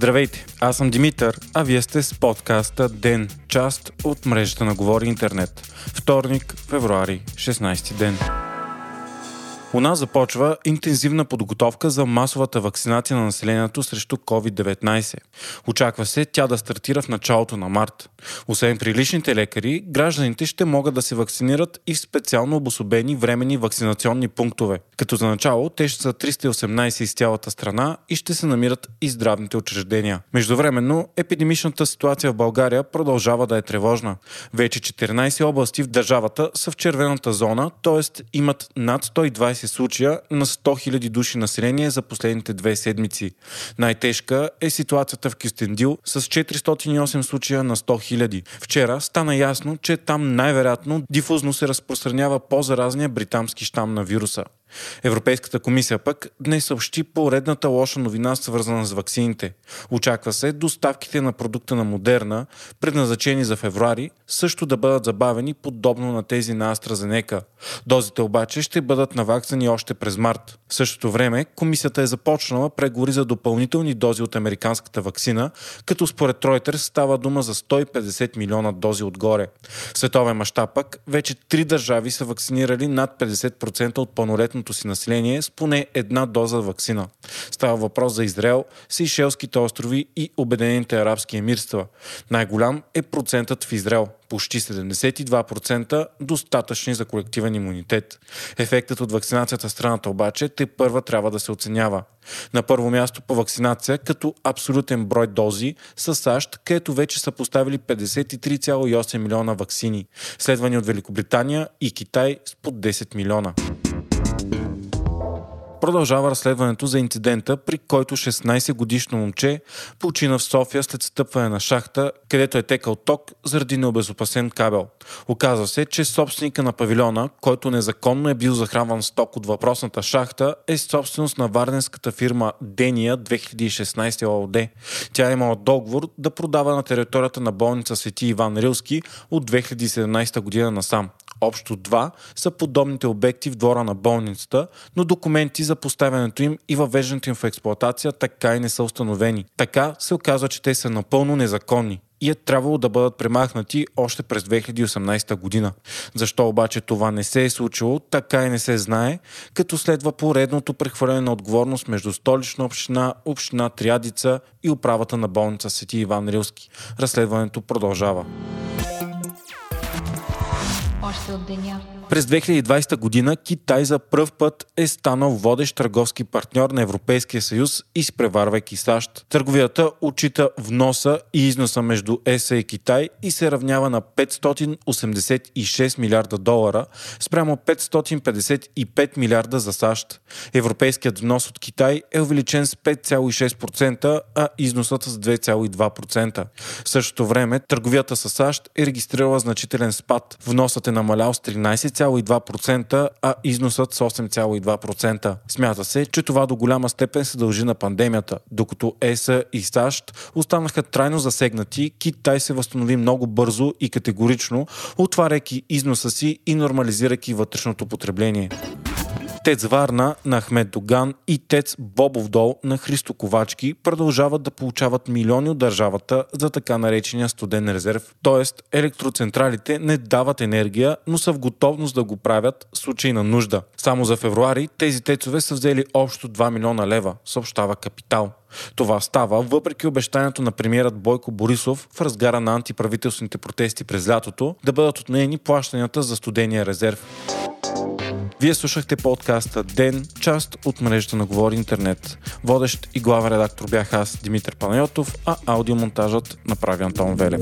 Здравейте, аз съм Димитър, а вие сте с подкаста ДЕН, част от мрежата на Говори Интернет. Вторник, февруари, 16 ден. У нас започва интензивна подготовка за масовата вакцинация на населението срещу COVID-19. Очаква се тя да стартира в началото на март. Освен при личните лекари, гражданите ще могат да се вакцинират и в специално обособени временни вакцинационни пунктове. Като за начало те ще са 318 из цялата страна и ще се намират и здравните учреждения. Междувременно, епидемичната ситуация в България продължава да е тревожна. Вече 14 области в държавата са в червената зона, т.е. имат над 120 15 случая на 100 000 души население за последните две седмици. Най-тежка е ситуацията в Кюстендил с 408 случая на 100 000. Вчера стана ясно, че там най-вероятно дифузно се разпространява по-заразния британски щам на вируса. Европейската комисия пък днес съобщи поредната лоша новина, свързана с ваксините. Очаква се доставките на продукта на Модерна, предназначени за февруари, също да бъдат забавени подобно на тези на AstraZeneca. Дозите обаче ще бъдат наваксани още през март. В същото време комисията е започнала преговори за допълнителни дози от американската вакцина, като според Reuters става дума за 150 милиона дози отгоре. В световен мащаб пък вече три държави са вакцинирали над 50% от пълнолетно местното си население с поне една доза вакцина. Става въпрос за Израел, Сейшелските острови и Обединените арабски емирства. Най-голям е процентът в Израел почти 72% достатъчни за колективен имунитет. Ефектът от вакцинацията в страната обаче те първа трябва да се оценява. На първо място по вакцинация като абсолютен брой дози са САЩ, където вече са поставили 53,8 милиона вакцини, следвани от Великобритания и Китай с под 10 милиона. Продължава разследването за инцидента, при който 16-годишно момче почина в София след стъпване на шахта, където е текал ток заради необезопасен кабел. Оказва се, че собственика на павилиона, който незаконно е бил захранван с ток от въпросната шахта, е собственост на варненската фирма Дения 2016 ООД. Тя е имала договор да продава на територията на болница Свети Иван Рилски от 2017 година насам. Общо два са подобните обекти в двора на болницата, но документи за поставянето им и въвеждането им в експлоатация така и не са установени. Така се оказва, че те са напълно незаконни и е трябвало да бъдат премахнати още през 2018 година. Защо обаче това не се е случило, така и не се знае, като следва поредното прехвърляне на отговорност между столична община, община Триадица и управата на болница Сети Иван Рилски. Разследването продължава още от деня. През 2020 година Китай за пръв път е станал водещ търговски партньор на Европейския съюз, изпреварвайки САЩ. Търговията отчита вноса и износа между ЕСА и Китай и се равнява на 586 милиарда долара спрямо 555 милиарда за САЩ. Европейският внос от Китай е увеличен с 5,6%, а износът с 2,2%. В същото време търговията с САЩ е регистрирала значителен спад. Вносът е намалял с 13 6,2%, а износът с 8,2%. Смята се, че това до голяма степен се дължи на пандемията. Докато ЕС и САЩ останаха трайно засегнати, Китай се възстанови много бързо и категорично, отваряйки износа си и нормализирайки вътрешното потребление. Тец Варна на Ахмед Доган и Тец Бобов дол на Христо Ковачки продължават да получават милиони от държавата за така наречения студен резерв. Тоест, електроцентралите не дават енергия, но са в готовност да го правят в случай на нужда. Само за февруари тези тецове са взели общо 2 милиона лева, съобщава Капитал. Това става въпреки обещанието на премиерът Бойко Борисов в разгара на антиправителствените протести през лятото да бъдат отменени плащанията за студения резерв. Вие слушахте подкаста Ден, част от мрежата на Говори Интернет. Водещ и главен редактор бях аз, Димитър Панайотов, а аудиомонтажът направи Антон Велев.